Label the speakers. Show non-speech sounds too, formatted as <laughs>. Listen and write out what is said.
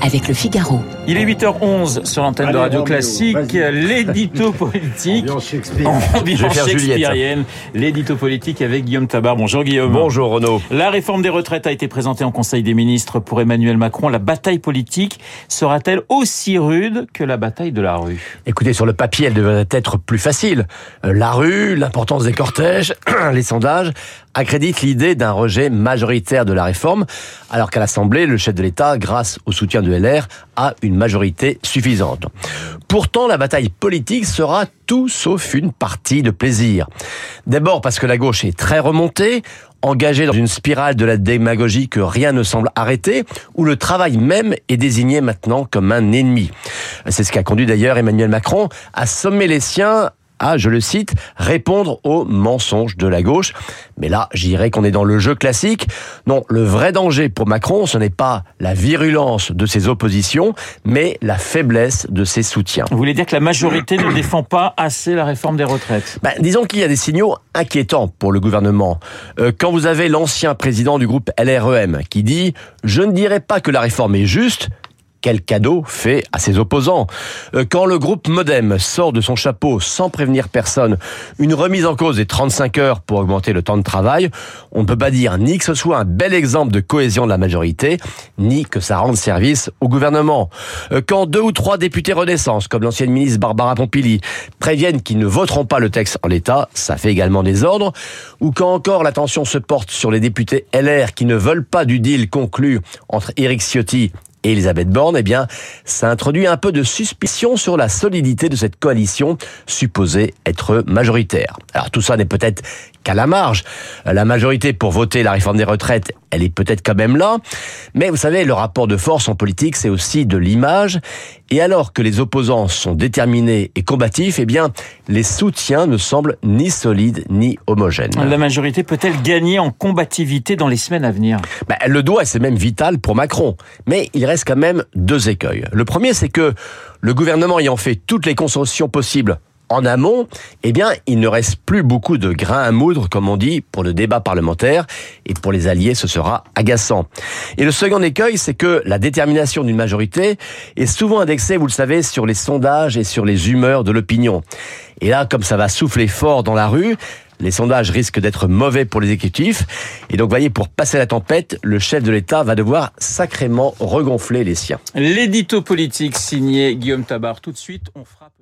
Speaker 1: avec le Figaro.
Speaker 2: Il est 8h11 sur l'antenne de Radio Classique, l'édito <laughs> politique.
Speaker 3: Ambiance
Speaker 2: shakespearienne, l'édito politique avec Guillaume Tabar. Bonjour Guillaume.
Speaker 4: Bonjour Renaud.
Speaker 2: La réforme des retraites a été présentée en Conseil des ministres pour Emmanuel Macron. La bataille politique sera-t-elle aussi rude que la bataille de la rue?
Speaker 4: Écoutez, sur le papier, elle devrait être plus facile. Euh, La rue, l'importance des cortèges, <clears throat> les sondages accréditent l'idée d'un rejet majoritaire de la réforme, alors qu'à l'Assemblée, le chef de l'État, grâce au soutien de LR, a une majorité suffisante. Pourtant, la bataille politique sera tout sauf une partie de plaisir. D'abord parce que la gauche est très remontée, engagée dans une spirale de la démagogie que rien ne semble arrêter, où le travail même est désigné maintenant comme un ennemi. C'est ce qui a conduit d'ailleurs Emmanuel Macron à sommer les siens à, je le cite, répondre aux mensonges de la gauche. Mais là, je dirais qu'on est dans le jeu classique. Non, le vrai danger pour Macron, ce n'est pas la virulence de ses oppositions, mais la faiblesse de ses soutiens.
Speaker 2: Vous voulez dire que la majorité ne défend pas assez la réforme des retraites?
Speaker 4: Ben, disons qu'il y a des signaux inquiétants pour le gouvernement. Euh, quand vous avez l'ancien président du groupe LREM qui dit « Je ne dirais pas que la réforme est juste », quel cadeau fait à ses opposants Euh, Quand le groupe Modem sort de son chapeau sans prévenir personne une remise en cause des 35 heures pour augmenter le temps de travail, on ne peut pas dire ni que ce soit un bel exemple de cohésion de la majorité, ni que ça rende service au gouvernement. Euh, Quand deux ou trois députés Renaissance, comme l'ancienne ministre Barbara Pompili, préviennent qu'ils ne voteront pas le texte en l'état, ça fait également des ordres. Ou quand encore l'attention se porte sur les députés LR qui ne veulent pas du deal conclu entre Éric Ciotti et Elisabeth Borne, eh bien, ça introduit un peu de suspicion sur la solidité de cette coalition supposée être majoritaire. Alors tout ça n'est peut-être qu'à la marge. La majorité pour voter la réforme des retraites, elle est peut-être quand même là. Mais vous savez, le rapport de force en politique, c'est aussi de l'image. Et alors que les opposants sont déterminés et combatifs, eh bien, les soutiens ne semblent ni solides ni homogènes.
Speaker 2: La majorité peut-elle gagner en combativité dans les semaines à venir?
Speaker 4: Ben, elle le doit, et c'est même vital pour Macron. Mais il reste quand même deux écueils. Le premier, c'est que le gouvernement ayant fait toutes les concessions possibles en amont, eh bien, il ne reste plus beaucoup de grains à moudre, comme on dit, pour le débat parlementaire, et pour les alliés, ce sera agaçant. Et le second écueil, c'est que la détermination d'une majorité est souvent indexée, vous le savez, sur les sondages et sur les humeurs de l'opinion. Et là, comme ça va souffler fort dans la rue, les sondages risquent d'être mauvais pour les exécutifs. Et donc, voyez, pour passer la tempête, le chef de l'État va devoir sacrément regonfler les siens.
Speaker 2: L'édito politique signé Guillaume Tabar. Tout de suite, on frappe.